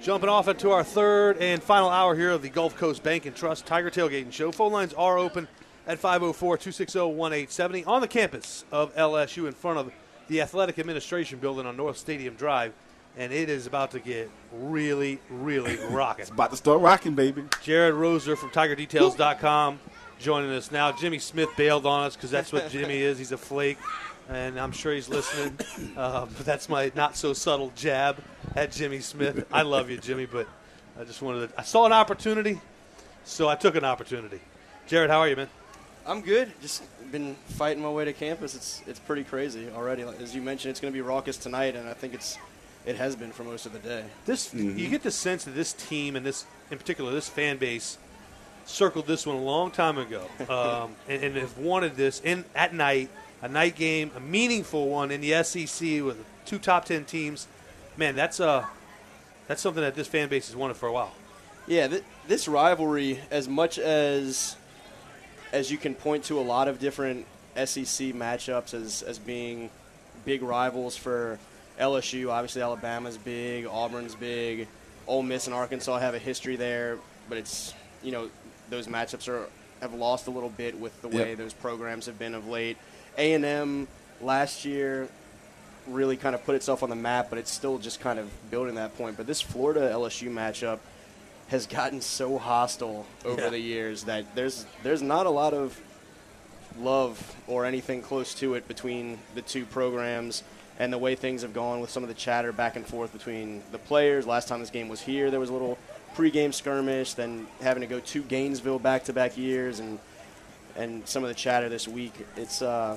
Jumping off into our third and final hour here of the Gulf Coast Bank and Trust Tiger Tailgating Show. Phone lines are open at 504-260-1870 on the campus of LSU in front of the Athletic Administration Building on North Stadium Drive. And it is about to get really, really rocking. It's about to start rocking, baby. Jared Roser from TigerDetails.com joining us now. Jimmy Smith bailed on us because that's what Jimmy is. He's a flake, and I'm sure he's listening. Uh, but that's my not so subtle jab at Jimmy Smith. I love you, Jimmy, but I just wanted to. I saw an opportunity, so I took an opportunity. Jared, how are you, man? I'm good. Just been fighting my way to campus. It's it's pretty crazy already. As you mentioned, it's going to be raucous tonight, and I think it's it has been for most of the day. This mm-hmm. you get the sense that this team and this in particular this fan base circled this one a long time ago um, and, and, have wanted this in at night, a night game, a meaningful one in the SEC with two top ten teams. Man, that's uh, that's something that this fan base has wanted for a while. Yeah, th- this rivalry, as much as as you can point to a lot of different SEC matchups as as being big rivals for LSU. Obviously, Alabama's big, Auburn's big, Ole Miss and Arkansas have a history there, but it's you know those matchups are have lost a little bit with the way yep. those programs have been of late. A and M last year really kind of put itself on the map, but it's still just kind of building that point. But this Florida LSU matchup has gotten so hostile over yeah. the years that there's there's not a lot of love or anything close to it between the two programs and the way things have gone with some of the chatter back and forth between the players. Last time this game was here, there was a little pregame skirmish, then having to go to Gainesville back-to-back years, and and some of the chatter this week. It's uh,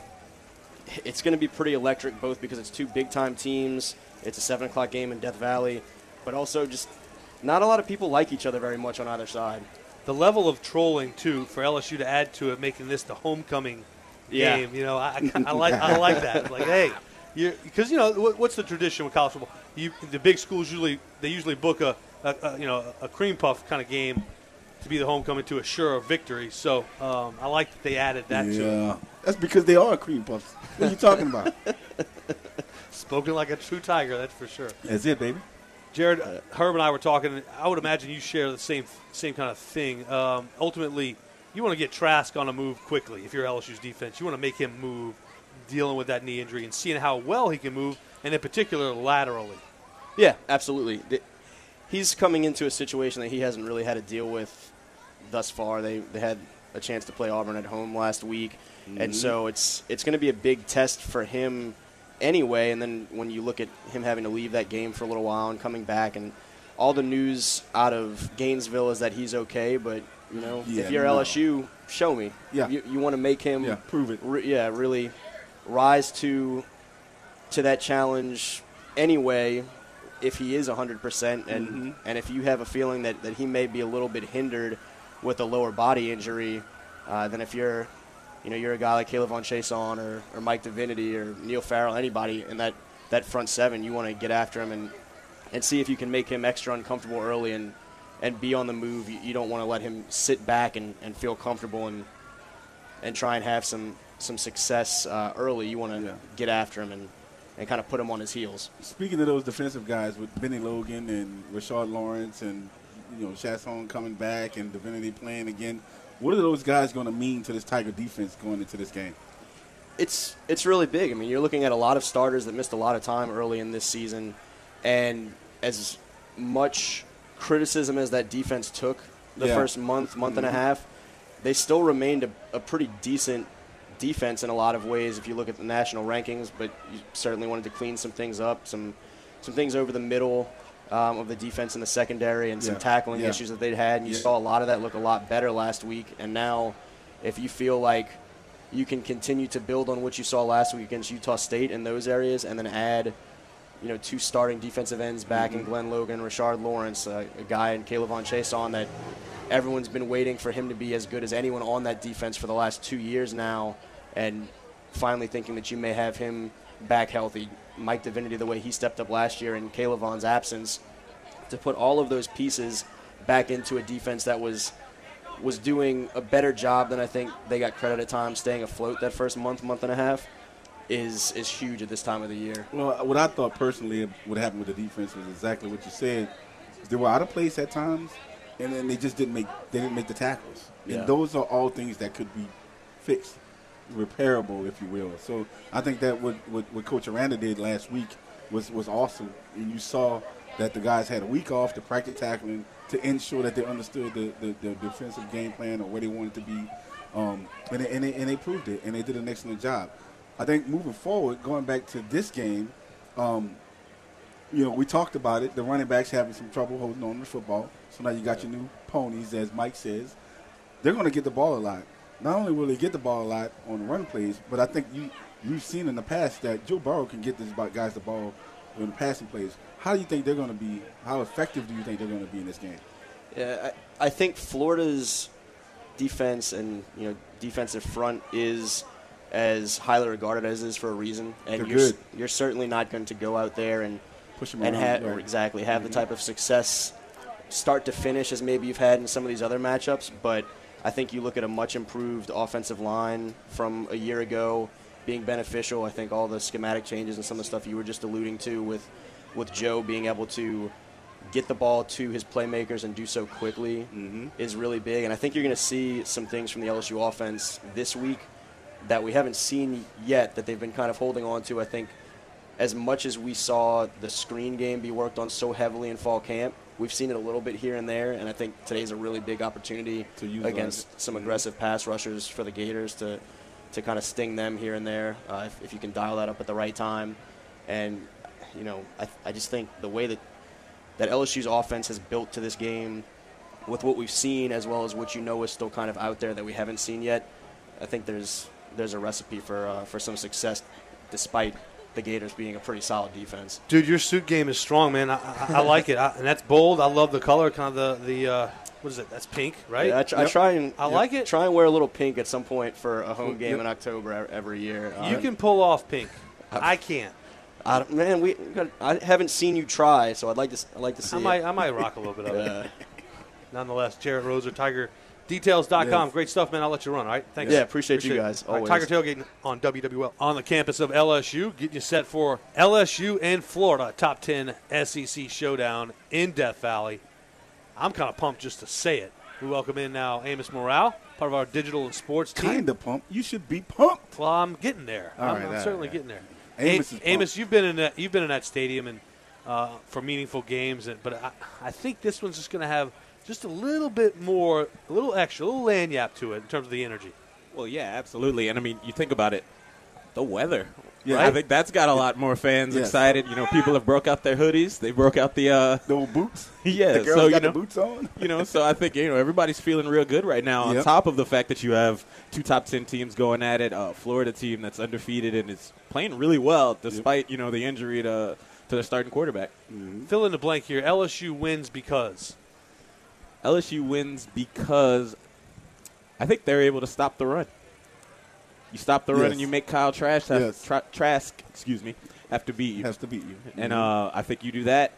it's going to be pretty electric, both because it's two big-time teams. It's a seven o'clock game in Death Valley, but also just not a lot of people like each other very much on either side. The level of trolling too for LSU to add to it, making this the homecoming yeah. game. You know, I, I, I like I like that. Like, hey, because you know what's the tradition with college football? You, the big schools usually they usually book a a, a, you know a cream puff kind of game to be the homecoming to assure a victory. So um, I like that they added that yeah. to it. That's because they are cream puffs. What are you talking about? Spoken like a true tiger, that's for sure. That's it, baby. Jared, uh, Herb and I were talking. I would imagine you share the same same kind of thing. Um, ultimately, you want to get Trask on a move quickly. If you're LSU's defense, you want to make him move, dealing with that knee injury and seeing how well he can move, and in particular laterally. Yeah, absolutely he's coming into a situation that he hasn't really had to deal with thus far. They they had a chance to play Auburn at home last week, mm-hmm. and so it's it's going to be a big test for him anyway. And then when you look at him having to leave that game for a little while and coming back, and all the news out of Gainesville is that he's okay, but you know, yeah, if you're no. LSU, show me. Yeah, you, you want to make him yeah, prove it. Re- yeah, really rise to to that challenge anyway if he is 100% and mm-hmm. and if you have a feeling that, that he may be a little bit hindered with a lower body injury uh, then if you're you know you're a guy like K'Lavon Chaisson or, or Mike Divinity or Neil Farrell anybody in that, that front seven you want to get after him and and see if you can make him extra uncomfortable early and and be on the move you, you don't want to let him sit back and, and feel comfortable and and try and have some some success uh, early you want to yeah. get after him and and kind of put him on his heels. Speaking of those defensive guys with Benny Logan and Rashard Lawrence and you know Chaisson coming back and Divinity playing again, what are those guys going to mean to this Tiger defense going into this game? It's it's really big. I mean, you're looking at a lot of starters that missed a lot of time early in this season, and as much criticism as that defense took the yeah. first month, month mm-hmm. and a mm-hmm. half, they still remained a, a pretty decent defense in a lot of ways if you look at the national rankings, but you certainly wanted to clean some things up, some some things over the middle um, of the defense in the secondary and some yeah. tackling yeah. issues that they'd had. And you yeah. saw a lot of that look a lot better last week. And now, if you feel like you can continue to build on what you saw last week against Utah State in those areas and then add you know two starting defensive ends back Mm-hmm. in Glen Logan, Rashard Lawrence, uh, a guy in K'Lavon Chaisson that everyone's been waiting for him to be as good as anyone on that defense for the last two years now, and finally thinking that you may have him back healthy. Mike Divinity, the way he stepped up last year in K'Lavon's absence, to put all of those pieces back into a defense that was was doing a better job than I think they got credit at times, staying afloat that first month, month and a half, is is huge at this time of the year. Well, what I thought personally what happened with the defense was exactly what you said. They were out of place at times, and then they just didn't make they didn't make the tackles. Yeah. And those are all things that could be fixed, repairable, if you will. So I think that what what, what Coach Aranda did last week was was awesome, and you saw that the guys had a week off to practice tackling to ensure that they understood the, the, the defensive game plan or where they wanted to be, um, and, they, and, they, and they proved it, and they did an excellent job. I think moving forward, going back to this game, um, you know, we talked about it. The running backs having some trouble holding on to the football. So now you got your new ponies, as Mike says. They're going to get the ball a lot. Not only will he get the ball a lot on the run plays, but I think you you've seen in the past that Joe Burrow can get these guys the ball in the passing plays. How do you think they're going to be? How effective do you think they're going to be in this game? Yeah, I, I think Florida's defense and you know defensive front is as highly regarded as is for a reason, and They're you're good. you're certainly not going to go out there and Push them and around, have right. Mm-hmm. exactly have the type of success start to finish as maybe you've had in some of these other matchups. But I think you look at a much improved offensive line from a year ago being beneficial. I think all the schematic changes and some of the stuff you were just alluding to with with Joe being able to get the ball to his playmakers and do so quickly Mm-hmm. is really big. And I think you're going to see some things from the LSU offense this week that we haven't seen yet that they've been kind of holding on to. I think as much as we saw the screen game be worked on so heavily in fall camp, we've seen it a little bit here and there. And I think today's a really big opportunity against it. some Mhm. aggressive pass rushers for the Gators to to kind of sting them here and there uh, if, if you can dial that up at the right time. And you know, I, I just think the way that that LSU's offense has built to this game, with what we've seen as well as what you know is still kind of out there that we haven't seen yet, I think there's there's a recipe for uh, for some success, despite the Gators being a pretty solid defense. Dude, your suit game is strong, man. I, I, I like it, I, and that's bold. I love the color, kind of the the uh, what is it? That's pink, right? Yeah, I, tr- I try and I like it. Try and wear a little pink at some point for a home game Yep. in October every year. you Uh, can pull off pink. I can't. I don't- man, we I haven't seen you try, so I'd like to I'd like to see. I it. might I might rock a little bit of it. Nonetheless, Jarrett Roser, TigerDetails.com. Yes. Great stuff, man. I'll let you run, all right? Thanks. Yeah, appreciate you guys. All right. Tiger Tailgating on WWL on the campus of LSU. Getting you set for LSU and Florida, top 10 SEC showdown in Death Valley. I'm kind of pumped just to say it. We welcome in now Amos Morale, part of our digital and sports team. Kind of pumped. You should be pumped. Well, I'm getting there. All I'm, right, I'm all certainly right. getting there. Amos Amos, you've been in that. You've been in that stadium and uh, for meaningful games, and, but I, I think this one's just going to have just a little bit more, a little extra, a little lagniappe to it in terms of the energy. Well, yeah, absolutely. And I mean, you think about it, the weather. Yeah. I think that's got a lot more fans Yes. excited. You know, people have broke out their hoodies. They broke out the uh The old boots. yeah. The girls so you know, the boots on. you know, so I think you know everybody's feeling real good right now. On Yep. top of the fact that you have two top ten teams going at it, a Florida team that's undefeated and is playing really well despite you know the injury to to their starting quarterback. Fill in the blank here. LSU wins because LSU wins because I think they're able to stop the run. You stop the run and you make Kyle Trask have, Yes. Tra- Trask, excuse me, have to beat you. Has to beat you. And Mhm. uh, I think you do that,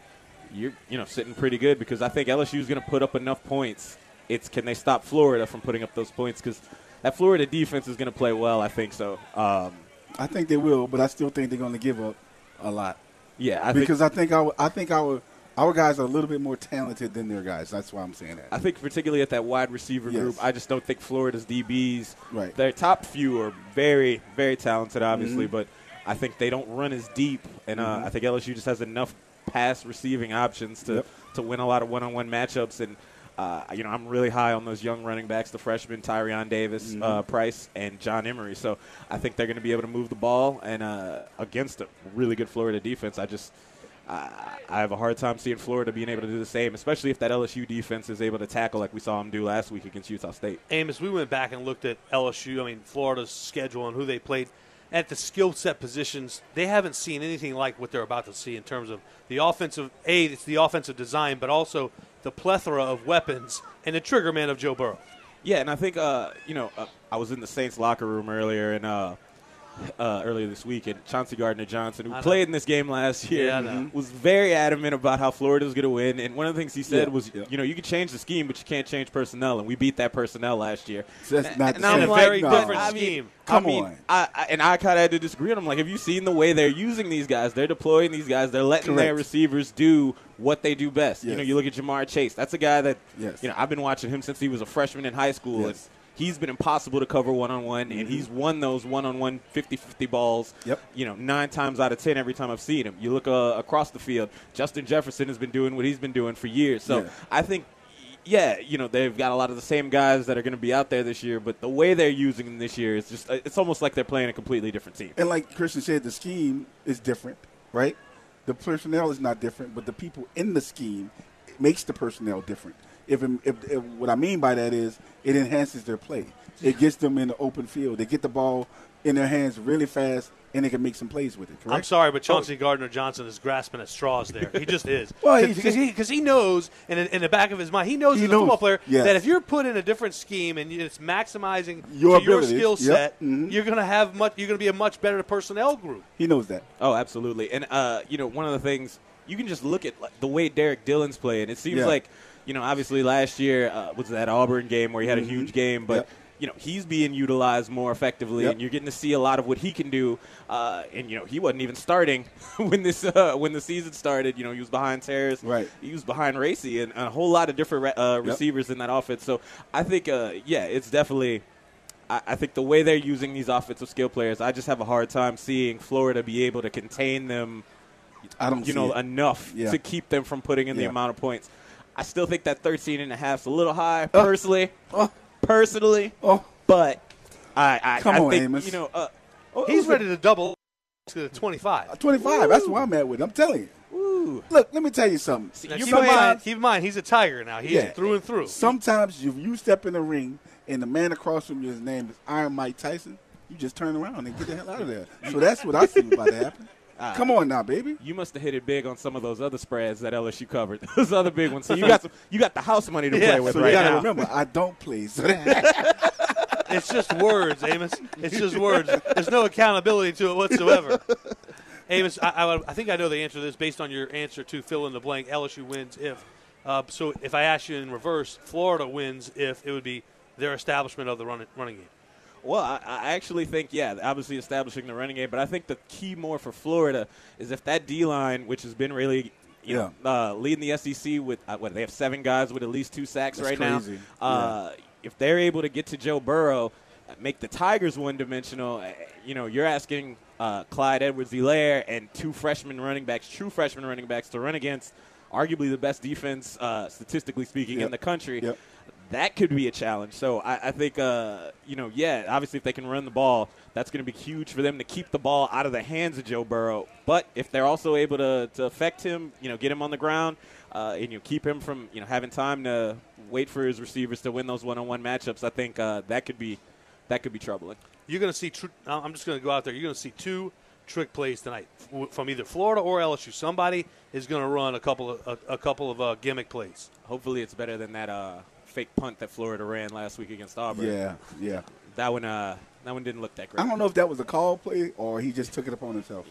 you're you know sitting pretty good because I think LSU is going to put up enough points. It's can they stop Florida from putting up those points because that Florida defense is going to play well. I think so. Um, I think they will, but I still think they're going to give up a lot yeah, I because think I think our I think our our guys are a little bit more talented than their guys. That's why I'm saying that. I think particularly at that wide receiver Yes. group, I just don't think Florida's DBs. Right. Their top few are very very talented, obviously, Mhm. but I think they don't run as deep, and uh, Mhm. I think LSU just has enough pass receiving options to Yep. to win a lot of one on one matchups and. Uh, you know, I'm really high on those young running backs, the freshman Tyrion Davis, Mhm. uh, Price, and John Emery. So I think they're going to be able to move the ball and uh, against a really good Florida defense. I just I I have a hard time seeing Florida being able to do the same, especially if that LSU defense is able to tackle like we saw them do last week against Utah State. Amos, we went back and looked at LSU. I mean, Florida's schedule and who they played, at the skill set positions, they haven't seen anything like what they're about to see in terms of the offensive. A, it's the offensive design, but also the plethora of weapons and the trigger man of Joe Burrow. Yeah, and I think uh, you know uh, I was in the Saints locker room earlier and uh, uh, earlier this week, and Chauncey Gardner Johnson, who played in this game last year, Yeah, was very adamant about how Florida was going to win. And one of the things he said Yeah, was, yeah. you know, you can change the scheme, but you can't change personnel, and we beat that personnel last year. So that's not and the I'm a like, very No. different I mean, scheme. Come I mean, on. I, I, and I kind of had to disagree. And I'm like, have you seen the way they're using these guys? They're deploying these guys. They're letting their receivers do what they do best. You know, you look at Ja'Marr Chase. That's a guy that, Yes. you know, I've been watching him since he was a freshman in high school. Yes. He's been impossible to cover one on one, and he's won those one on one 50 50 balls. Yep. You know, nine times out of ten every time I've seen him. You look uh, across the field, Justin Jefferson has been doing what he's been doing for years. So Yeah. I think yeah, you know, they've got a lot of the same guys that are going to be out there this year, but the way they're using them this year is just, uh, it's almost like they're playing a completely different team. And like Christian said, the scheme is different, right? The personnel is not different, but the people in the scheme makes the personnel different. If, if, if what I mean by that is it enhances their play. It gets them in the open field. They get the ball in their hands really fast, and they can make some plays with it. Correct? I'm sorry, but Chauncey Gardner Johnson is grasping at straws there. He just is. Well, because just- he, 'cause he knows, in, in the back of his mind, he knows He as a knows, football player yes. that if you're put in a different scheme and it's maximizing Your your abilities, skill yep, set, mhm. you're going to have much. You're going to be a much better personnel group. He knows that. Oh, absolutely. And uh, you know, one of the things you can just look at like, the way Derrick Dillon's playing. It seems Yeah. like you know, obviously last year uh, was that Auburn game where he had a huge game, but. Yep. You know he's being utilized more effectively, Yep. and you're getting to see a lot of what he can do. Uh, and you know he wasn't even starting when this uh, when the season started. You know he was behind Terrace, Right. He was behind Racey, and a whole lot of different re- uh, Yep. receivers in that offense. So I think, uh, yeah, it's definitely I, I think the way they're using these offensive skill players, I just have a hard time seeing Florida be able to contain them, I don't you know, it. enough Yeah. to keep them from putting in the amount of points. I still think that 13 and a half is a little high, uh, personally. Oh. Personally. Oh. But I, I, Come I on, think, Amos. you know, uh, Oh, He's oh, ready to double to the 25. 25. That's what I'm at with it. I'm telling you. ooh. Look, let me tell you something. Now, you keep, in mind, keep in mind, he's a tiger now. He Yeah. is through and through. Sometimes if you step in the ring and the man across from you, his name is Iron Mike Tyson, you just turn around and get the hell out of there. So that's what I see about to happen. Ah. Come on now, baby. You must have hit it big on some of those other spreads that LSU covered. Those other big ones. So you got some, you got the house money to Yeah, play with So right you gotta now. remember, I don't play. So It's just words, Amos. It's just words. There's no accountability to it whatsoever. Amos, I, I, I think I know the answer to this based on your answer to fill in the blank. LSU wins if. Uh, so if I ask you in reverse, Florida wins if it would be their establishment of the running, running game. Well, I, I actually think, yeah, obviously establishing the running game, but I think the key more for Florida is if that D line, which has been really, you know, uh, leading the SEC with uh, what they have seven guys with at least two sacks That's right crazy. now. Uh, If they're able to get to Joe Burrow, make the Tigers one dimensional, uh, you know, you're asking uh, Clyde Edwards-Helaire and two freshman running backs, true freshman running backs, to run against arguably the best defense, uh, statistically speaking, Yep. in the country Yep. That could be a challenge. So I, I think, uh, you know, yeah, obviously if they can run the ball, that's going to be huge for them to keep the ball out of the hands of Joe Burrow. But if they're also able to, to affect him, you know, get him on the ground, uh, and you know, keep him from, you know, having time to wait for his receivers to win those one-on-one matchups, I think uh, that could be that could be troubling. You're going to see. Tr- I'm just going to go out there. You're going to see two trick plays tonight f- from either Florida or LSU. Somebody is going to run a couple of a, a couple of uh, gimmick plays. Hopefully, it's better than that uh, fake punt that Florida ran last week against Auburn. yeah, yeah. that one, uh, that one didn't look that great. I don't know if that was a call play or he just took it upon himself.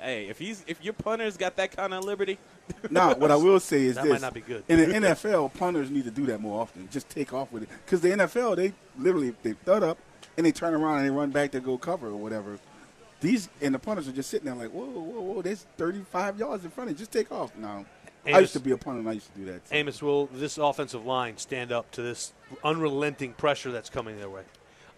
Hey, if he's if your punter's got that kind of liberty, Now, what I will say is That this: might not be good. In the NFL, punters need to do that more often. Just take off with it, because the NFL they literally they thud up and they turn around and they run back to go cover or whatever. These and the punters are just sitting there like, whoa, whoa, whoa! There's 35 yards in front of you. Just take off. No, I used to be a punter and I used to do that. too. Amos, will this offensive line stand up to this unrelenting pressure that's coming their way?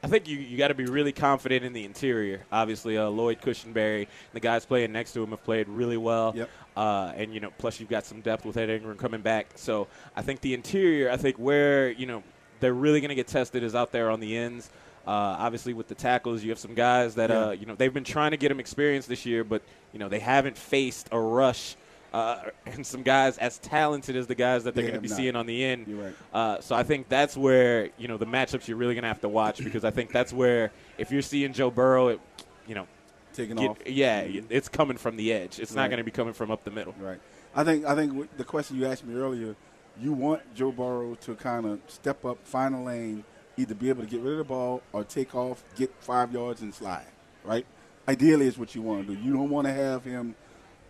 I think you, you got to be really confident in the interior. Obviously, uh, Lloyd Cushenberry, the guys playing next to him have played really well. Yep. Uh, and you know, plus you've got some depth with Ed Ingram coming back. So I think the interior, I think where you know they're really going to get tested is out there on the ends. Uh, obviously, with the tackles, you have some guys that uh, you know they've been trying to get them experience this year, but you know they haven't faced a rush. Uh, and some guys as talented as the guys that they're They going to be not. seeing on the end. Right. Uh, so I think that's where you know the matchups you're really going to have to watch because I think that's where if you're seeing Joe Burrow, it, you know, Taking get, off. yeah, it's coming from the edge. It's not going to be coming from up the middle. Right. I think I think the question you asked me earlier, you want Joe Burrow to kind of step up, find a lane, either be able to get rid of the ball or take off, get five yards and slide. Right. Ideally, is what you want to do. You don't want to have him,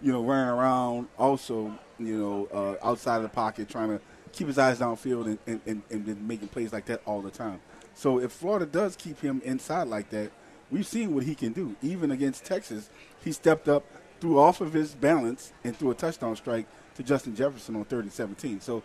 you know, running around also, you know, uh, outside of the pocket trying to keep his eyes downfield and, and, and, and making plays like that all the time. So if Florida does keep him inside like that, we've seen what he can do. Even against Texas, he stepped up, threw off of his balance, and threw a touchdown strike to Justin Jefferson on 30 17. So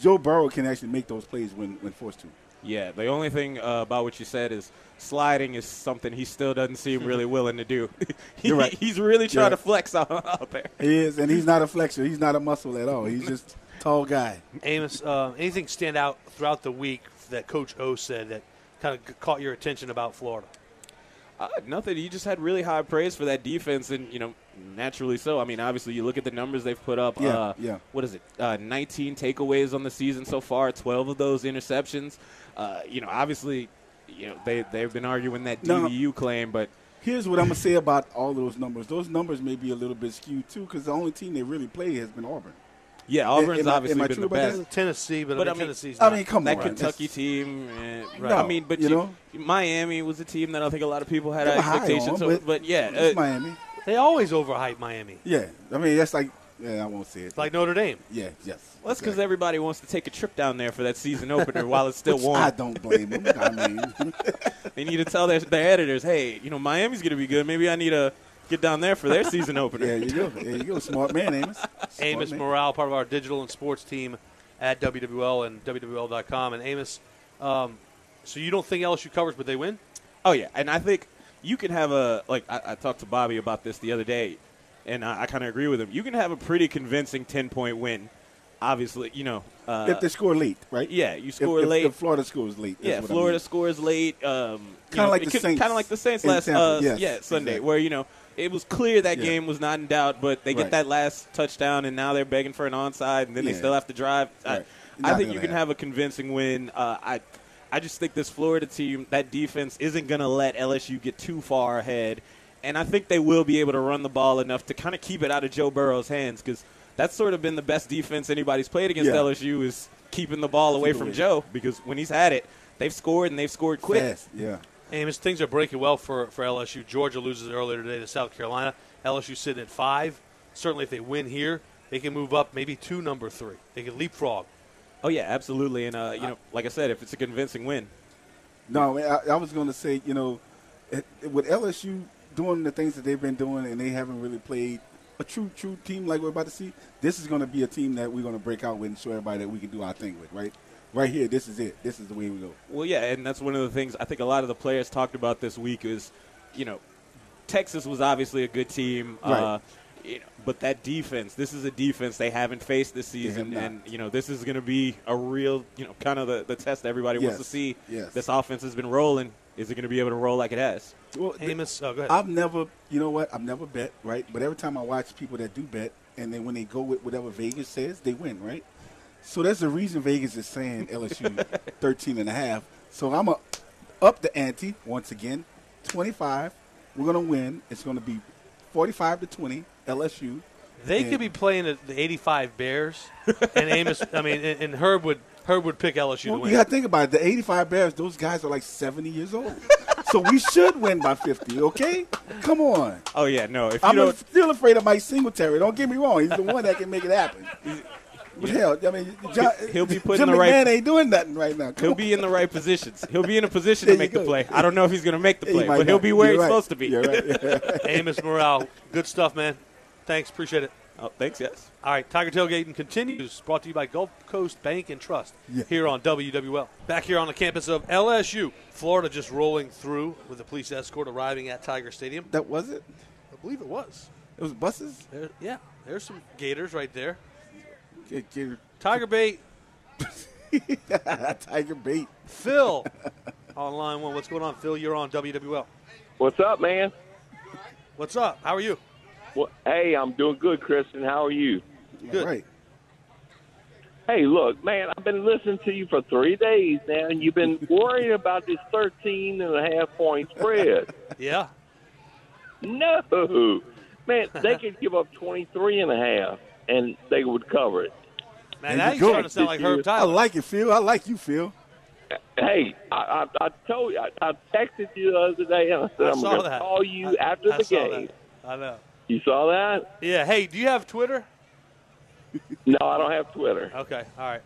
Joe Burrow can actually make those plays when, when forced to. Yeah, the only thing uh, about what you said is sliding is something he still doesn't seem really willing to do. he, right. He's really trying Yeah. to flex out, out there. He is, and he's not a flexor. He's not a muscle at all. He's just tall guy. Amos, uh, anything stand out throughout the week that Coach O said that kind of caught your attention about Florida? Uh, nothing. You just had really high praise for that defense, and you know, naturally so. I mean, obviously, you look at the numbers they've put up. Yeah, uh, yeah. What is it? Uh, 19 takeaways on the season so far. 12 of those interceptions. Uh, you know, obviously, you know they they've been arguing that No. DBU claim, but Here's what I'm gonna say about all those numbers. Those numbers may be a little bit skewed too, because the only team they really played has been Auburn. yeah, Auburn's am I- obviously am been true the about that? best. Tennessee, but, But I I mean, mean- Tennessee's I not. mean, come that on, Kentucky that's- team, eh, No, I mean, but you you, know? Miami was a team that I think a lot of people had They high expectations. on, so- but but yeah, It's uh, Miami. they always overhype Miami, Yeah, I mean that's like yeah, I won't say it. It's like Notre Dame. yeah, yes. Well, that's because exactly. everybody wants to take a trip down there for that season opener while it's still Which warm. I don't blame them. I mean, They need to tell their, their editors, hey, you know, Miami's going to be good. Maybe I need to get down there for their season opener. there you go. There you go. Smart man, Amos. Smart Amos man. Morale, part of our digital and sports team at WWL and WWL.com. And Amos, um, so you don't think LSU covers, but they win? Oh, yeah. And I think you can have a, like, I, I talked to Bobby about this the other day, and I, I kind of agree with him. You can have a pretty convincing 10 point win. Obviously, you know. Uh, if they score late, right? yeah, you If- score if, late. If Florida scores late. yeah, what I Florida mean. scores late. Um, Kinda like the Saints Kind of like the Saints last Tampa, uh, yes, yeah Sunday, exactly. where you know it was clear that Yeah. game was not in doubt, but they Right. get that last touchdown, and now they're begging for an onside, and then they still have to drive. Right. I, I think you can happen. have a convincing win. Uh, I, I just think this Florida team, that defense isn't going to let LSU get too far ahead, and I think they will be able to run the ball enough to kind of keep it out of Joe Burrow's hands because that's sort of been the best defense anybody's played against Yeah. LSU is keeping the ball away from. Joe because when he's had it, they've scored and they've scored quick. Fast, yeah. Amos, things are breaking well for, for LSU. Georgia loses earlier today to South Carolina. LSU sitting at five. Certainly, if they win here, they can move up maybe to number three. They can leapfrog. Oh yeah, absolutely. And uh, you know, like I said, if it's a convincing win, No, I, I was going to say, you know, it, with LSU doing the things that they've been doing, and they haven't really played a true, true team like we're about to see. This is going to be a team that we're going to break out with and show everybody that we can do our thing with, right? Right here, this is it. This is the way we go. well, yeah, and that's one of the things I think a lot of the players talked about this week is, you know, Texas was obviously a good team. Uh, Right. you know, but that defense, this is a defense they haven't faced this season, and you know this is going to be a real, you know, kind of the, the test everybody wants to see. yes. This offense has been rolling. Is it going to be able to roll like it has? Well, th- Amos, oh, go ahead. I've never, you know what? I've never bet, right? But every time I watch people that do bet, and then when they go with whatever Vegas says, they win, right? So that's the reason Vegas is saying LSU 13 and a half. So I'm a up the ante once again, 25. We're gonna win. It's gonna be 45 to 20 LSU. they and- could be playing the, the 85 Bears, and Amos, I mean, and, and Herb would Herb would pick LSU to Well, win. you got to think about it. The 85 Bears, those guys are like 70 years old. so we should win by 50, okay? Come on. Oh yeah, no. If you I'm don't, still afraid of Mike Singletary. Don't get me wrong. He's the one that can make it happen. But hell, I mean, John, He'll be putting Jim the right- McMahon ain't doing nothing right now. Come He'll on. be in the right positions. He'll be in a position to you make the play. I don't know if he's going to make the play, might but he'll not. be where You're he's right. supposed to be. You're right. Amos Morale, good stuff, man. Thanks, appreciate it. Oh, thanks, yes. All right, Tiger Tailgating continues. Brought to you by Gulf Coast Bank and Trust Yeah. here on WWL. Back here on the campus of LSU, Florida, just rolling through with a police escort arriving at Tiger Stadium. that was it. I believe it was. It was buses. There, yeah, there's some Gators right there. Get, get, Tiger Bait, Tiger bait. Phil on line one. What's going on, Phil? You're on WWL. What's up, man? What's up? How are you? Well, hey, I'm doing good, Kristen. How are you? Good. Right. Hey, look, man, I've been listening to you for three days now, and you've been worrying about this 13 and a half point spread. Yeah. No, man, they could give up 23 and a half, and they would cover it. Man, There now you you're go. starting to sound like Herb Tyler. I like it, Phil. I like you, Phil. Hey, I, I, I told you, I, I texted you the other day, and I said I I'm going to call you I- after I the saw game. that. I know. You saw that? Yeah. Hey, do you have Twitter? No, I don't have Twitter, Okay. All right.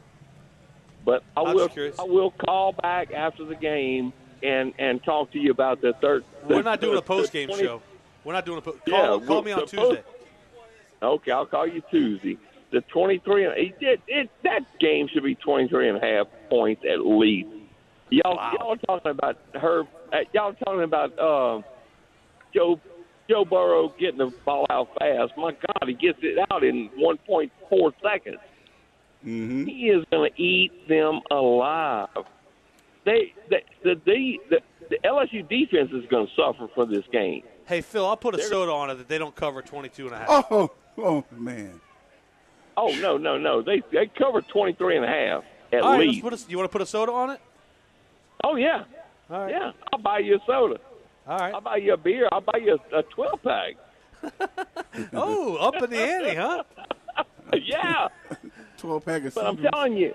but I I'm will. curious. I will call back after the game and and talk to you about the third. We're not doing a the- the post game show. We're not doing a post. Yeah, Call, call well, me on the Tuesday. post- Okay, I'll call you Tuesday. The 23 and it, it, it, that game should be 23 and a half points at least. Y'all Wow. y'all talking about her uh, y'all talking about uh, Joe Joe Burrow getting the ball out fast. My God, he gets it out in 1.4 seconds. Mm-hmm. He is going to eat them alive. They the the, the, the, the LSU defense is going to suffer for this game. Hey, Phil, I'll put a They're- soda on it that they don't cover 22 and a half. Oh, oh man. Oh no no no! They they cover 23 and a half at All right, let's least. put a, you want to put a soda on it? Oh yeah, All right. yeah. I'll buy you a soda. All right. I'll buy you a beer. I'll buy you a, a 12 pack. Oh, up in the ante, huh? yeah, 12 pack of but I'm telling you,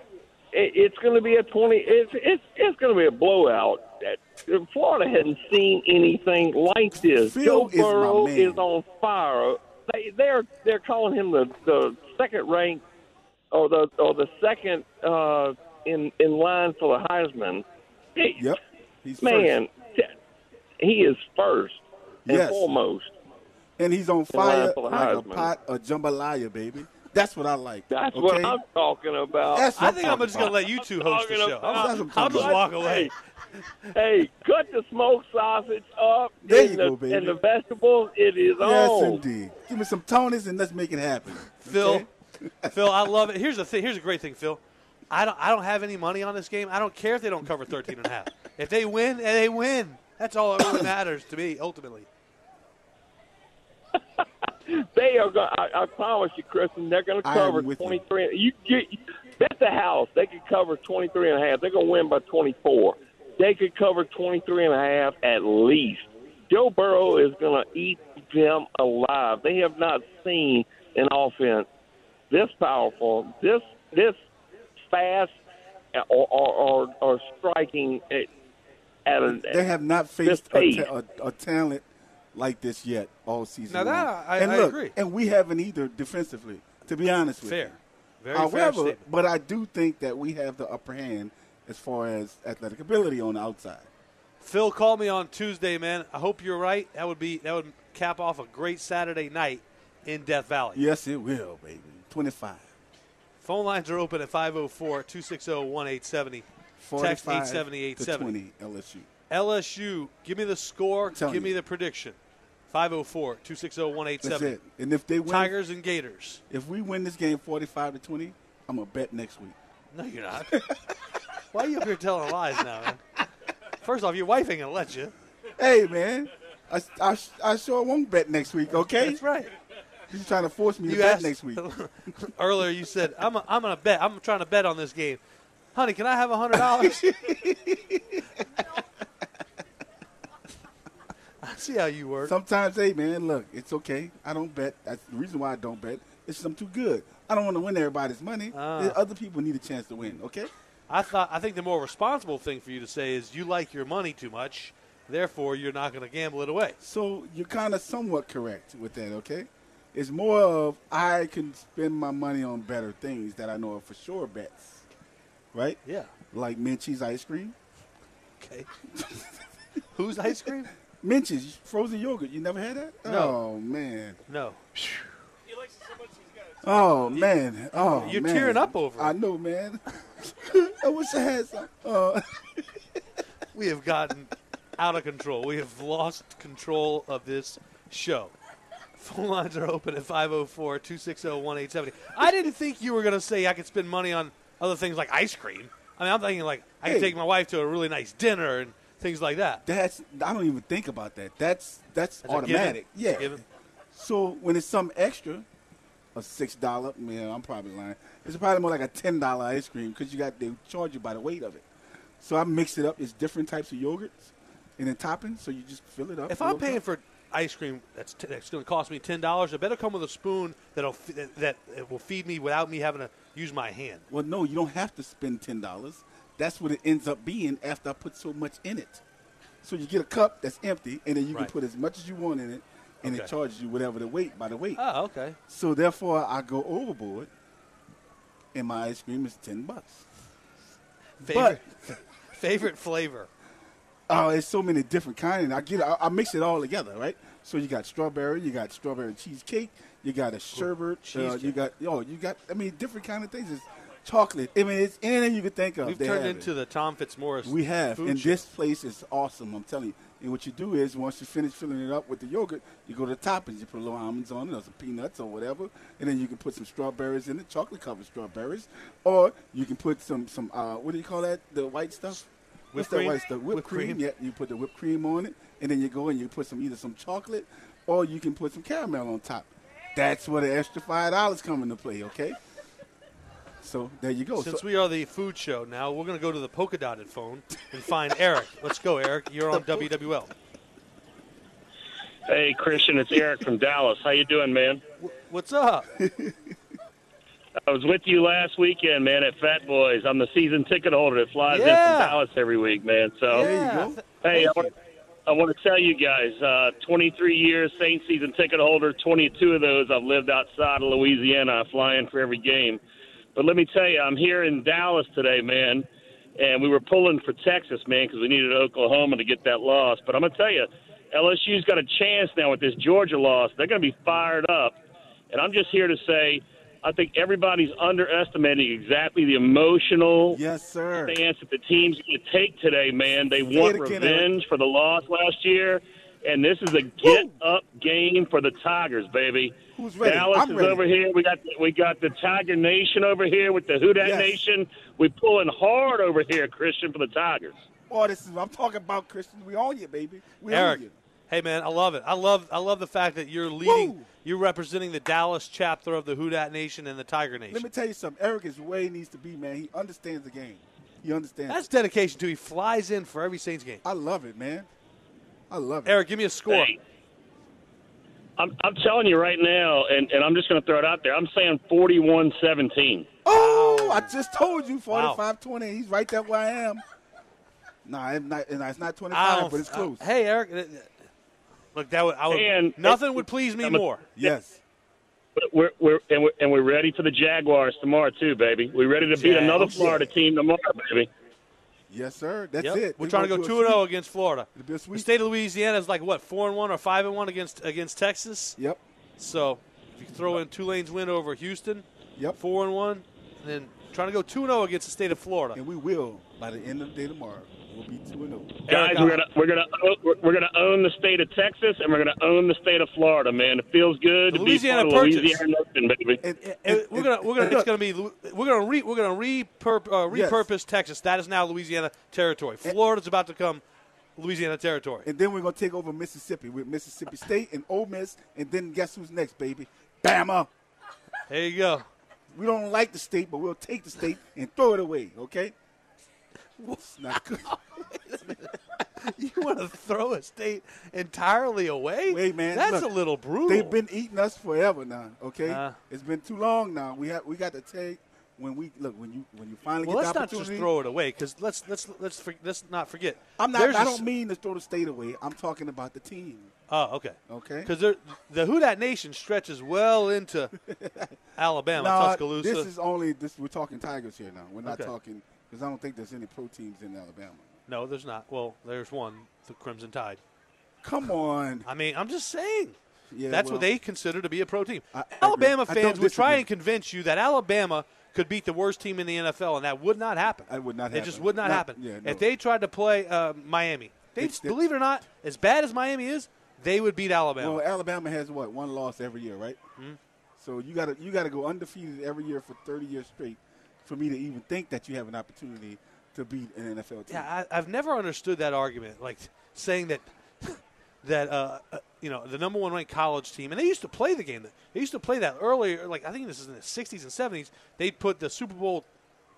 it, it's going to be a 20. It's it's it's going to be a blowout. Florida hadn't seen anything like this. Phil Joe is my Burrow man. is on fire. They they're they're calling him the the second ranked or the or the second uh, in in line for the Heisman. He- Yep. He's Man, t- he is first and Yes. foremost. And he's on fire like a pot of jambalaya, baby. That's what I like. That's okay? what I'm talking about. That's I think I'm just going to let you two host the show. about- I'll, That's what I'm I'll just talking walk away. hey, cut the smoked sausage up There you the, go, baby. and the vegetables. It is Yes, on. indeed. Give me some Tonys and let's make it happen. Phil, Okay? Phil, I love it. Here's the thing. Here's a great thing, Phil. I don't. I don't have any money on this game. I don't care if they don't cover 13 and a half. If they win, they win. That's all that really matters to me, ultimately. They are going. I, I promise you, Kristen, they're going to cover with you. 23. You get bet the house. They could cover 23 and a half. They're going to win by 24. They could cover 23 and a half at least. Joe Burrow is going to eat them alive. They have not seen an offense this powerful, this this fast, or or, or, or striking eh, at, at a, They have not faced a, ta- a, a talent like this yet all season. Now that. I- and I look, agree. And we haven't either defensively, to be honest with you. Fair. you. Very fair However, statement. but I do think that we have the upper hand as far as athletic ability on the outside. Phil called me on Tuesday, man. I hope you're right. That would be that would cap off a great Saturday night in Death Valley. Yes, it will, baby. 25. Phone lines are open at 504-260-1870. 45 Text 870 to 20 LSU. LSU, give me the score, give me the prediction. 504-260-1870. And if they win, Tigers and Gators. if we win this game 45 to 20, I'm gonna bet next week. No, you're not. Why are you up here telling lies now, man? First off, your wife ain't gonna let you. Hey, man, I, I, I sure won't bet next week. Okay, That's right. You're trying to force me to You bet asked next week. earlier. You said I'm a, I'm gonna bet. I'm trying to bet on this game. Honey, can I have a hundred dollars? I see how you work. Sometimes, hey man, look, it's okay. I don't bet. That's the reason why I don't bet. It's 'cause I'm too good. I don't want to win everybody's money. Ah. Other people need a chance to win. Okay. I thought I think the more responsible thing for you to say is you like your money too much, therefore you're not going to gamble it away. So you're kind of somewhat correct with that. Okay. It's more of I can spend my money on better things that I know are for sure bets. Right. Yeah. Like Menchie's ice cream. Okay. Who's ice cream? Menchie's, frozen yogurt. You never had that? No. Oh man. No. Oh man. Oh You're man. tearing up over it. I know, man. I wish I had some. Uh, We have gotten out of control. We have lost control of this show. Phone lines are open at 504 260 1870. I didn't think you were going to say I could spend money on other things like ice cream. I mean, I'm thinking like I Hey. could take my wife to a really nice dinner and things like that. that's I don't even think about that. That's that's, That's automatic. Yeah. So when it's something extra, a six dollar, man, I'm probably lying. It's probably more like a ten dollar ice cream because you got they charge you by the weight of it. So I mix it up. It's different types of yogurts and then toppings. So you just fill it up. If I'm paying up. for ice cream that's t- that's going to cost me ten dollars. It better come with a spoon that'll f- that, that will feed me without me having to use my hand. Well, no, you don't have to spend ten dollars. That's what it ends up being after I put so much in it. So you get a cup that's empty, and then you Right. can put as much as you want in it, and Okay. it charges you whatever the weight by the weight. Oh, okay. So therefore, I go overboard, and my ice cream is ten bucks. Favorite favorite flavor. Oh, it's so many different kinds. I get, I, I mix it all together, right? So you got strawberry, you got strawberry cheesecake, you got a sherbet, uh, you got, oh, you got, I mean, different kind of things. It's chocolate. I mean, it's anything you can think of. We've turned have it. into the Tom Fitzmaurice. We have, and show. this place is awesome. I'm telling you. And what you do is, once you finish filling it up with the yogurt, you go to the toppings. You put a little almonds on it, or some peanuts, or whatever, and then you can put some strawberries in it, chocolate covered strawberries, or you can put some some uh, what do you call that? The white stuff. What's Whipped that white stuff? Whipped, Whipped cream. cream. Yeah, you put the whipped cream on it, and then you go and you put some either some chocolate, or you can put some caramel on top. That's where the extra five dollars come into play. Okay. So there you go. Since So- we are the food show now, we're going to go to the polka dotted phone and find Eric. Let's go, Eric. You're on WWL. Hey, Christian, it's Eric from Dallas. How you doing, man? What's up? I was with you last weekend, man, at Fat Boys. I'm the season ticket holder that flies in Yeah. from Dallas every week, man. So, There you go. th- hey, I want, to tell you guys, uh, 23 years Saint season ticket holder. 22 of those I've lived outside of Louisiana. I fly in for every game. But let me tell you, I'm here in Dallas today, man, and we were pulling for Texas, man, because we needed Oklahoma to get that loss. But I'm gonna tell you, LSU's got a chance now with this Georgia loss. They're gonna be fired up, and I'm just here to say, I think everybody's underestimating exactly the emotional yes, sir. stance that the team's going to take today, man. They Say want again, revenge for the loss last year, and this is a get up game for the Tigers, baby. Who's ready? Dallas I'm is ready. over here. We got we got the Tiger Nation over here with the Who Dat Yes. Nation. We pulling hard over here, Christian, for the Tigers. Oh, this is I'm talking about, Christian. We on you, baby. We Eric. on you. Hey man, I love it. I love I love the fact that you're leading. Woo! You're representing the Dallas chapter of the Who Dat Nation and the Tiger Nation. Let me tell you something. Eric is where he needs to be, man. He understands the game. He understands. That's dedication too. He flies in for every Saints game. I love it, man. I love it. Eric, give me a score. Hey, I'm, I'm telling you right now, and, and I'm just going to throw it out there. I'm saying 41 17. Oh, I just told you 45 20. He's right there where I am. Nah, it's not, nah, it's not 25, but it's close. uh, hey Eric, uh, look that would, I would And- nothing would please me a- more. yes. We're, we're, and we're and we're ready for the Jaguars tomorrow too, baby. We're ready to beat another Florida team tomorrow, baby. Yes, sir. That's Yep. it. We're They trying to go two and oh zero against Florida. It'll be a The state of Louisiana is like what four and one or five and one against against Texas. Yep. So if you throw in Tulane's win over Houston, Yep. four and one, and then trying to go two and zero against the state of Florida. And we will by the end of the day tomorrow. We'll be 2 and. 0. Guys, Eric, we're gonna we're gonna own- we're, we're gonna own the state of Texas and we're gonna own the state of Florida, man. It feels good The to Louisiana be part of Purchase. Louisiana Nation, baby. And, and- we're gonna we're gonna and it's gonna be we're gonna re, we're gonna repurp, uh, Yes. repurpose Texas. That is now Louisiana territory. Florida's about to come Louisiana territory. And then we're gonna take over Mississippi with Mississippi State and Ole Miss, and then guess who's next, baby? Bama. There you go. We don't like the state, but we'll take the state and throw it away. Okay? It's not good. You want to throw a state entirely away? Wait, man. that's look, a little brutal. They've been eating us forever now. Okay, Uh. it's been too long now. We have we got to take when we look when you when you finally well, get let's the not just throw it away because let's let's let's for, let's not forget. I'm not. There's I a don't s- mean to throw the state away. I'm talking about the team. Oh, okay. Okay. Because the Who Dat Nation stretches well into Alabama, No, Tuscaloosa. this is only this. We're talking Tigers here now. We're not Okay. talking because I don't think there's any pro teams in Alabama. no, there's not. Well, there's one, the Crimson Tide. Come on. I mean, I'm just saying. Yeah, That's well, what they consider to be a pro team. I- Alabama. I fans would try and convince you that Alabama could beat the worst team in the NFL, and that would not happen. That would not It just would not, Not- happen. yeah, no. If they tried to play uh, Miami, they It's believe it or not, as bad as Miami is, they would beat Alabama. Well, Alabama has what one loss every year, right? Hmm? So you got to you got to go undefeated every year for 30 years straight for me to even think that you have an opportunity to beat an NFL team. Yeah, I, I've never understood that argument, like saying that that uh, uh, you know the number one ranked college team, and they used to play the game. They used to play that earlier, like I think this is in the '60s and '70s. They'd put the Super Bowl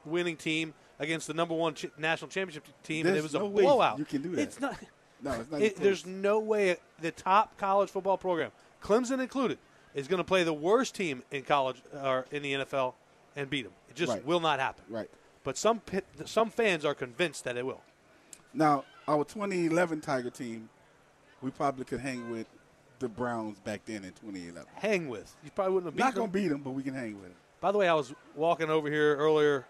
winning team against the number one ch- national championship team, and it was no a blowout. you can do that. It's not. No, it's not It, there's no way the top college football program, Clemson included, is going to play the worst team in college or in the NFL and beat them. It just Right. will not happen. right. But some pit, some fans are convinced that it will. Now, our 2011 Tiger team, we probably could hang with the Browns back then in 2011. Hang with. You probably wouldn't have beat Not going to beat them, but we can hang with them. By the way, I was walking over here earlier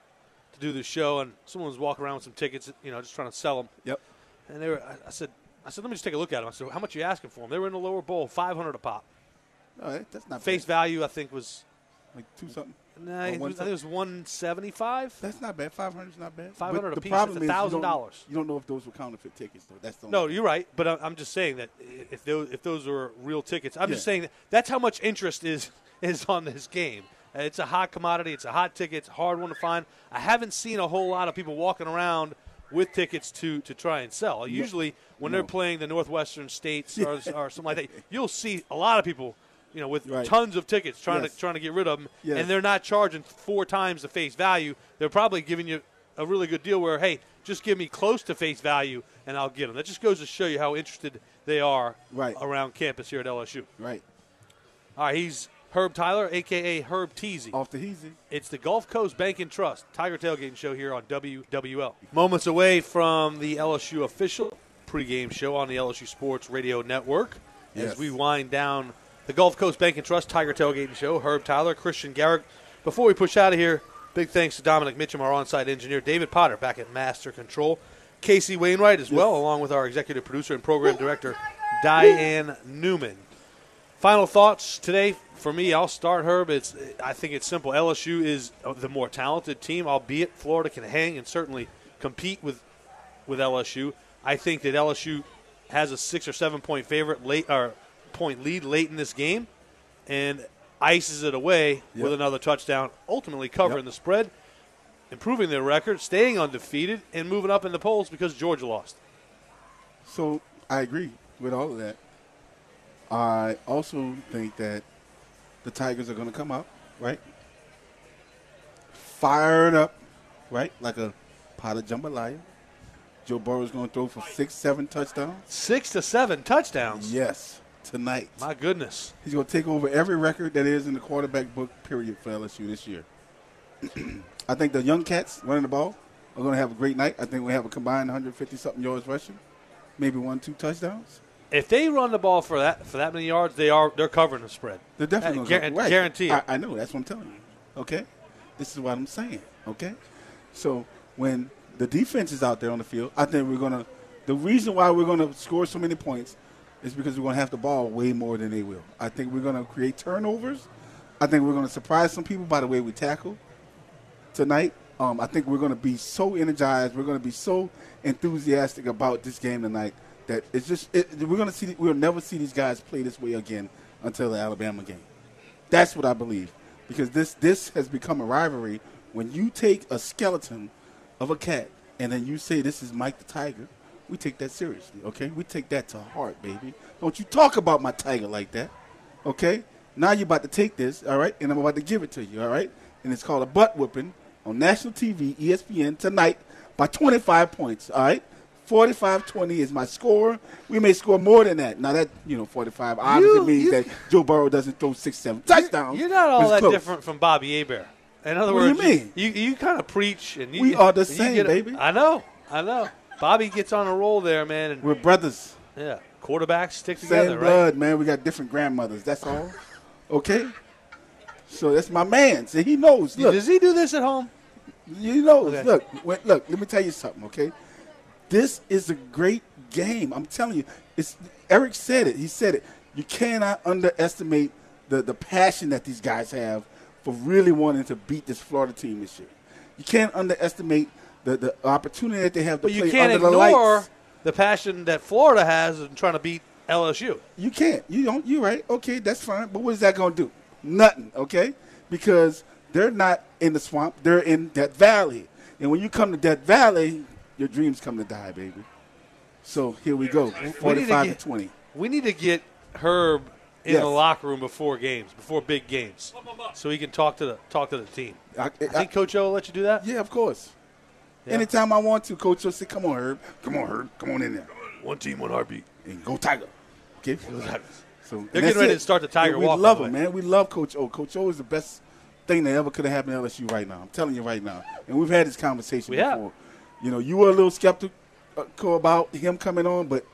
to do the show, and someone was walking around with some tickets, you know, just trying to sell them. Yep. And they were, I, I said, I said, let me just take a look at them. I said, how much are you asking for them? They were in the lower bowl, 500 a pop. All right, that's not Face bad. value, I think, was, Like two something. Nah, Or it was I think it was 175. That's not bad. 500 is not bad. 500 But a piece, problem is $1,000. You don't know if those were counterfeit tickets, though. That's the No, thing. you're right, but I- I'm just saying that if those if those were real tickets, I'm just saying that that's how much interest is is on this game. Uh, It's a hot commodity. It's a hot ticket. It's a hard one to find. I haven't seen a whole lot of people walking around with tickets to to try and sell. Usually, when they're playing the Northwestern states or, or something like that, you'll see a lot of people, you know, with Right. tons of tickets trying Yes. to trying to get rid of them, Yes. and they're not charging four times the face value. They're probably giving you a really good deal where, hey, just give me close to face value and I'll get them. That just goes to show you how interested they are Right. around campus here at LSU. Right. All right, he's Herb Tyler, a.k.a. Herb Teasy. Off the easy. It's the Gulf Coast Bank and Trust Tiger Tailgating Show here on WWL. Moments away from the LSU official pregame show on the LSU Sports Radio Network as we wind down the Gulf Coast Bank and Trust Tiger Tailgating Show. Herb Tyler, Christian Garrick. Before we push out of here, big thanks to Dominic Mitchum, our on-site engineer, David Potter back at Master Control, Casey Wainwright as well, along with our executive producer and program director, Diane Newman. Final thoughts today for me. I'll start Herb. It's I think it's simple. LSU is uh, the more talented team, albeit Florida can hang and certainly compete with with LSU. I think that LSU has a six or seven point favorite late or point lead late in this game, and ices it away with another touchdown, ultimately covering Yep. the spread, improving their record, staying undefeated, and moving up in the polls because Georgia lost. So I agree with all of that. I also think that the Tigers are going to come out, right? Fired up, right? Like a pot of jambalaya. Joe Burrow's going to throw for six, seven touchdowns. Six to seven touchdowns. Yes, tonight. My goodness. He's going to take over every record that is in the quarterback book, period, for LSU this year. I think the young cats running the ball are going to have a great night. I think we have a combined 150 something yards rushing, maybe one, two touchdowns. If they run the ball for that for that many yards, they are they're covering the spread. They're definitely going to right. guarantee. I, I know. That's what I'm telling you. Okay, this is what I'm saying. Okay, so when the defense is out there on the field, I think we're going to. The reason why we're going to score so many points is because we're going to have the ball way more than they will. I think we're going to create turnovers. I think we're going to surprise some people by the way we tackle tonight. Um, I think we're going to be so energized. We're going to be so enthusiastic about this game tonight that it's just it, we're going to see. We'll never see these guys play this way again until the Alabama game. That's what I believe because this this has become a rivalry. When you take a skeleton of a cat and then you say this is Mike the Tiger, we take that seriously. Okay, we take that to heart, baby. Don't you talk about my tiger like that. Okay, now you're about to take this, all right, and I'm about to give it to you, all right, and it's called a butt whooping on national TV, ESPN tonight by 25 points, all right. 45-20 is my score. We may score more than that. Now that you know, 45 obviously You- means you- that Joe Burrow doesn't throw six, seven touchdowns. You're not all that close. different from Bobby Hebert. In other What do you words, mean? You you, kind of preach and you, We are the same, get- baby. I know, I know. Bobby gets on a roll there, man, and We're brothers. yeah, quarterbacks stick Same together, right? blood, man. We got different grandmothers. That's all. Okay. So that's my man. See, he knows. Look, Does he do this at home? you know. Okay. Look, wait, look. Let me tell you something. Okay. This is a great game. I'm telling you. It's Eric said it. He said it. You cannot underestimate the the passion that these guys have for really wanting to beat this Florida team this year. You can't underestimate the the opportunity that they have to But you can't under the ignore the passion that Florida has in trying to beat LSU. You can't. You don't. You're right. Okay, that's fine. But what is that going to do? Nothing. Okay, because they're not in the swamp. They're in that valley. And when you come to that valley, your dreams come to die, baby. So here we go. We to Forty-five to twenty. We need to get Herb in Yes. the locker room before games, before big games, so he can talk to the talk to the team. I, I think Coach O will let you do that. yeah, of course. Yeah. Anytime I want to, Coach will say, "Come on, Herb. Come on, Herb. Come on in there." One team, one heartbeat. and go Tiger. Okay, so They're getting ready it. to start the Tiger And we walk, love him, man. We love Coach O. Coach O is the best thing that ever could have happened to LSU right now. I'm telling you right now. And we've had this conversation We have. before. You know, you were a little skeptical uh, about him coming on, but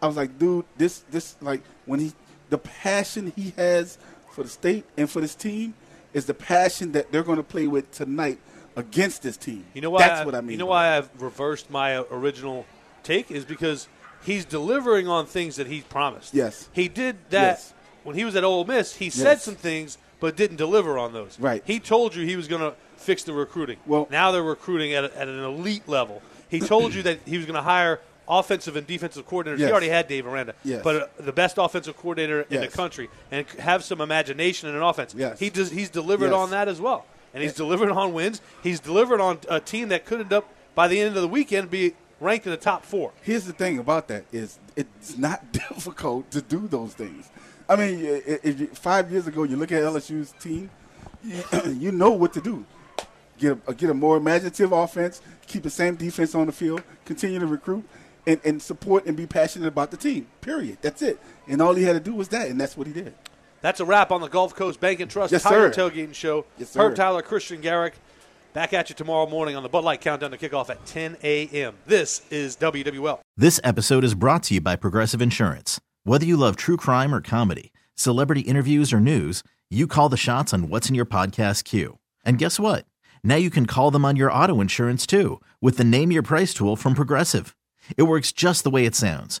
I was like, dude, this this like when he the passion he has for the state and for this team is the passion that they're going to play with tonight against this team. You know why? That's I, what I mean. You know why. I've reversed my original take is because he's delivering on things that he's promised. Yes. he did that Yes. when he was at Ole Miss. He said some things, but didn't deliver on those. Right. He told you he was going to fix the recruiting. Well- now they're recruiting at, a, at an elite level. He told you that he was going to hire offensive and defensive coordinators. He already had Dave Aranda, Yes. but uh, the best offensive coordinator in the country, and have some imagination in an offense. Yes. He does. He's delivered Yes. on that as well, and he's delivered on wins. He's delivered on a team that could end up by the end of the weekend be ranked in the top four. Here's the thing about that is it's not difficult to do those things. I mean, you, five years ago you look at LSU's team, you know what to do. Get a, get a more imaginative offense, keep the same defense on the field, continue to recruit, and, and support and be passionate about the team. Period. That's it. And all he had to do was that, and that's what he did. That's a wrap on the Gulf Coast Bank and Trust Yes, Tiger sir. Tailgating Show. Yes, sir. Herb Tyler, Christian Garrick, back at you tomorrow morning on the Bud Light Countdown to kickoff at 10 a.m. This is WWL. This episode is brought to you by Progressive Insurance. Whether you love true crime or comedy, celebrity interviews or news, you call the shots on what's in your podcast queue. And guess what? Now you can call them on your auto insurance too with the Name Your Price tool from Progressive. It works just the way it sounds.